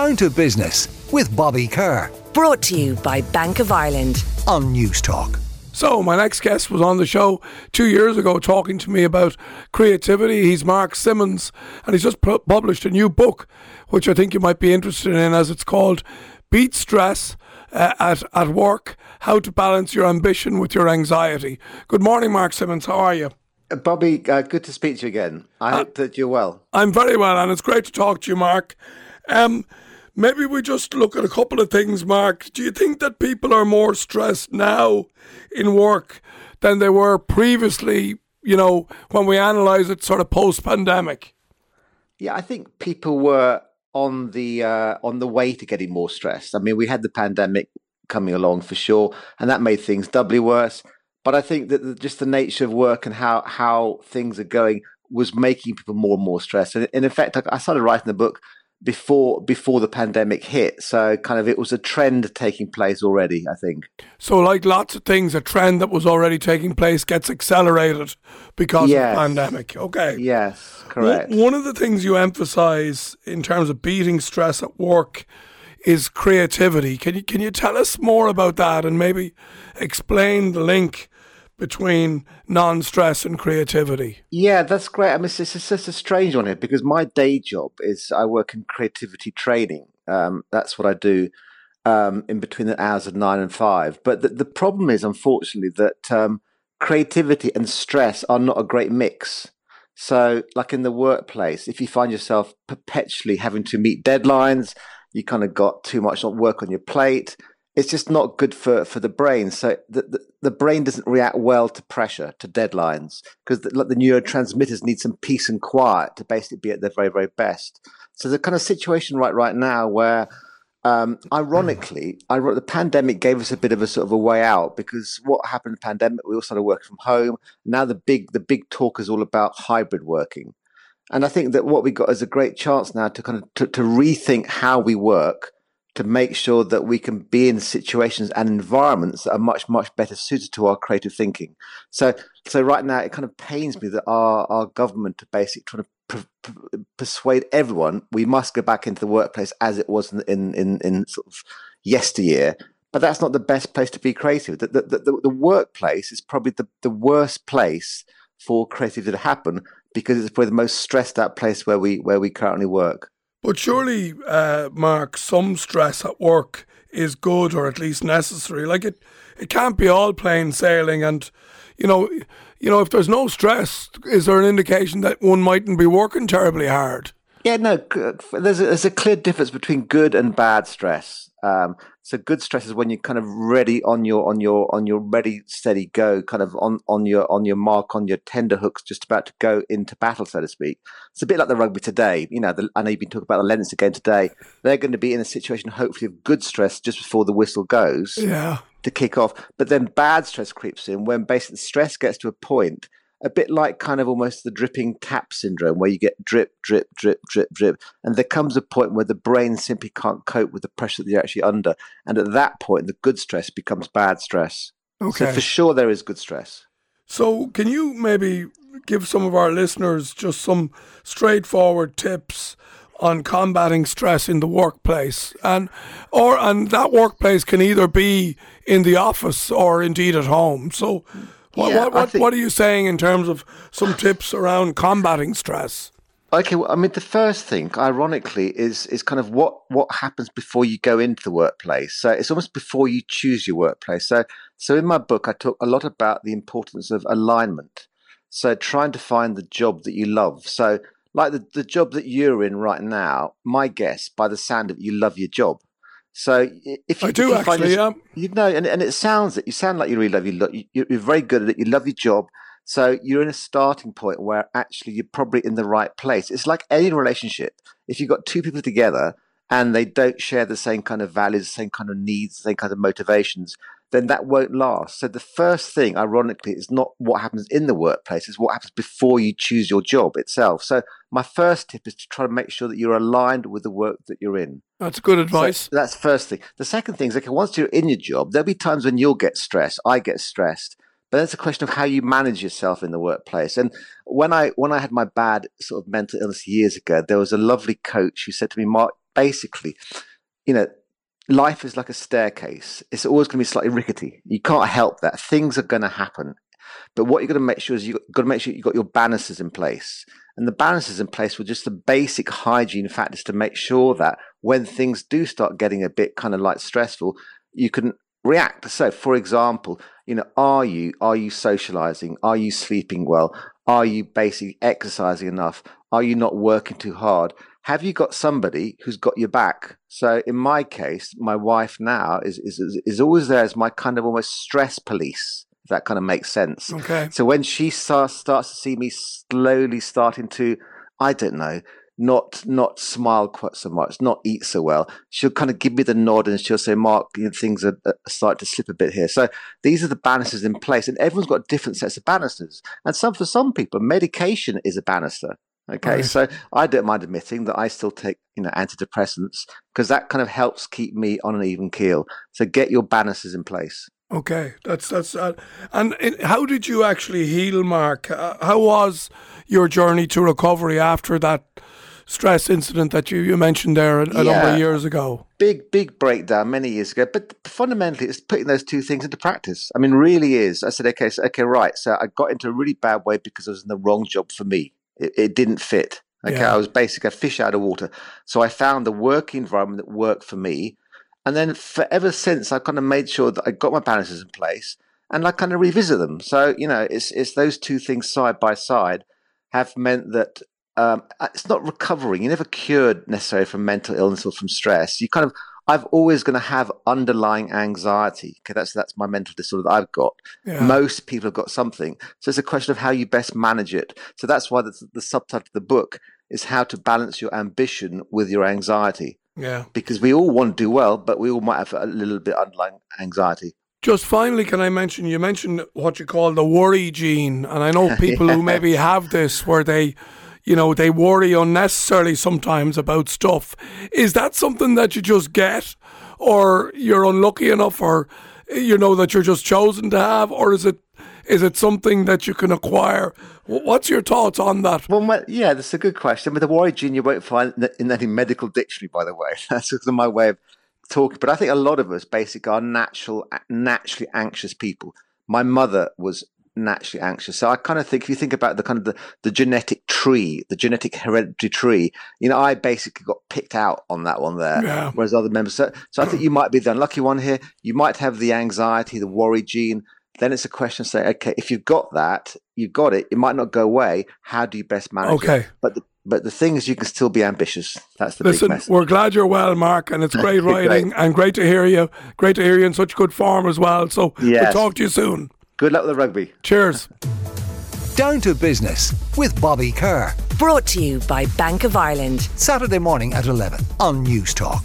Down to Business with Bobby Kerr. Brought to you by Bank of Ireland. On Newstalk. So, my next guest was on the show two years ago talking to me about creativity. He's Mark Simmons, and he's just pu- published a new book, which I think you might be interested in, as it's called Beat Stress uh, at, at Work How to Balance Your Ambition with Your Anxiety. Good morning, Mark Simmons. How are you? Uh, Bobby, uh, good to speak to you again. I uh, hope that you're well. I'm very well, and it's great to talk to you, Mark. Um, maybe we just look at a couple of things, Mark. Do you think that people are more stressed now in work than they were previously, you know, when we analyse it sort of post pandemic? Yeah, I think people were on the uh, on the way to getting more stressed. I mean, we had the pandemic coming along for sure, and that made things doubly worse. But I think that just the nature of work and how how things are going was making people more and more stressed. And, in fact, I started writing the book before before the pandemic hit. So kind of it was a trend taking place already, I think. So like lots of things, a trend that was already taking place gets accelerated because yes. of the pandemic. Okay. Yes, correct. One of the things you emphasize in terms of beating stress at work is creativity. Can you can you tell us more about that and maybe explain the link between non-stress and creativity. Yeah, that's great. I mean, it's, it's just a strange one here because my day job is I work in creativity training. Um, that's what I do um, in between the hours of nine and five. But the, the problem is, unfortunately, that um, creativity and stress are not a great mix. So, like in the workplace, if you find yourself perpetually having to meet deadlines, you kind of got too much work on your plate it's just not good for, for the brain. So the, the, the brain doesn't react well to pressure, to deadlines, because the, like the neurotransmitters need some peace and quiet to basically be at their very, very best. So the kind of situation right right now where, um, ironically, the pandemic gave us a bit of a sort of a way out because what happened in the pandemic, we all started working from home. Now the big the big talk is all about hybrid working. And I think that what we got is a great chance now to kind of to, to rethink how we work to make sure that we can be in situations and environments that are much much better suited to our creative thinking. So so right now it kind of pains me that our our government are basically trying to persuade everyone we must go back into the workplace as it was in in in sort of yesteryear. But that's not the best place to be creative. The the, the, the workplace is probably the, the worst place for creativity to happen because it's probably the most stressed out place where we where we currently work but surely, uh, Mark, some stress at work is good or at least necessary. Like it, it can't be all plain sailing. And you know, you know, if there's no stress, is there an indication that one mightn't be working terribly hard? Yeah, no. There's a, there's a clear difference between good and bad stress. Um, so good stress is when you're kind of ready on your on your on your ready steady go, kind of on on your on your mark on your tender hooks, just about to go into battle, so to speak. It's a bit like the rugby today. You know, the, I know you've been talking about the Leinster game today. They're going to be in a situation, hopefully, of good stress just before the whistle goes. Yeah. To kick off, but then bad stress creeps in when basically stress gets to a point a bit like kind of almost the dripping tap syndrome, where you get drip, drip, drip, drip, drip. And there comes a point where the brain simply can't cope with the pressure that you're actually under. And at that point, the good stress becomes bad stress. Okay. So for sure, there is good stress. So, can you maybe give some of our listeners just some straightforward tips on combating stress in the workplace and or and that workplace can either be in the office or indeed at home so what, yeah, what, what, think, what, are you saying in terms of some tips around combating stress? Okay, well, I mean, the first thing, ironically, is is kind of what what happens before you go into the workplace. So it's almost before you choose your workplace. So so in my book, I talk a lot about the importance of alignment. So trying to find the job that you love. So like the, the job that you're in right now, my guess, by the sound of it, you love your job. So if you, I do if you actually, you know, and, and it sounds that you sound like you really love your you, you're very good at it. You love your job. So you're in a starting point where actually you're probably in the right place. It's like any relationship. If you've got two people together and they don't share the same kind of values, the same kind of needs, the same kind of motivations, then that won't last. So the first thing, ironically, is not what happens in the workplace, is what happens before you choose your job itself. So my first tip is to try to make sure that you're aligned with the work that you're in. That's good advice. So that's first thing. The second thing is okay, once you're in your job, there'll be times when you'll get stressed. I get stressed. But that's a question of how you manage yourself in the workplace. And when I when I had my bad sort of mental illness years ago, there was a lovely coach who said to me, Mark, basically, you know, life is like a staircase. It's always going to be slightly rickety. You can't help that. Things are going to happen. But what you've got to make sure is you've got to make sure you've got your banisters in place. And the banisters in place were just the basic hygiene factors to make sure that when things do start getting a bit kind of like stressful, you can react. So, for example, you know, are you are you socializing? Are you sleeping well? Are you basically exercising enough? Are you not working too hard? Have you got somebody who's got your back? So, in my case, my wife now is is is always there as my kind of almost stress police. If that kind of makes sense. Okay. So when she starts starts to see me slowly starting to, I don't know, not not smile quite so much, not eat so well. She'll kind of give me the nod and she'll say, "Mark, you know, things are, are starting to slip a bit here." So these are the banisters in place, and everyone's got different sets of banisters. And some for some people, medication is a banister. Okay, Right. so I don't mind admitting that I still take you know antidepressants because that kind of helps keep me on an even keel. So get your banisters in place. Okay, that's that's uh, and it, how did you actually heal, Mark? Uh, how was your journey to recovery after that stress incident that you, you mentioned there a, a number of years ago? big, big breakdown many years ago. But fundamentally, it's putting those two things into practice. I mean, really is. I said, okay, so, okay, right. So I got into a really bad way because I was in the wrong job for me. It, it didn't fit. Okay, Yeah. I was basically a fish out of water. So I found the work environment that worked for me. And then forever since, I kind of made sure that I got my balances in place and I kind of revisit them. So, you know, it's, it's those two things side by side have meant that um, it's not recovering. You're never cured necessarily from mental illness or from stress. You kind of, I've always going to have underlying anxiety. Okay, that's that's my mental disorder that I've got. Yeah. Most people have got something, so it's a question of how you best manage it. So that's why the, the subtitle of the book is how to balance your ambition with your anxiety, Yeah. because we all want to do well, but we all might have a little bit underlying anxiety. Just finally, can I mention you mentioned what you call the worry gene, and I know people who maybe have this where they, you know, they worry unnecessarily sometimes about stuff. Is that something that you just get, or you're unlucky enough, or you know that you're just chosen to have, or is it is it something that you can acquire? What's your thoughts on that? Well, my, yeah, that's a good question. But the worry gene you won't find in- any medical dictionary, by the way. That's of my way of talking. But I think a lot of us basically are natural, naturally anxious people. My mother was naturally anxious. So I kind of think if you think about the kind of the, the genetic tree, the genetic hereditary tree, you know, I basically got picked out on that one there. Yeah. Whereas other members, so, so I think you might be the unlucky one here. You might have the anxiety, the worry gene. Then it's a question of saying, okay, if you've got that, you've got it. It might not go away. How do you best manage it? Okay. But the, but the thing is, you can still be ambitious. That's the Listen, big message. we're glad you're well, Mark, and it's great Great. writing and great to hear you. Great to hear you in such good form as well. So we'll talk to you soon. Good luck with the rugby. Cheers. Down to Business with Bobby Kerr. Brought to you by Bank of Ireland. Saturday morning at 11 on Newstalk.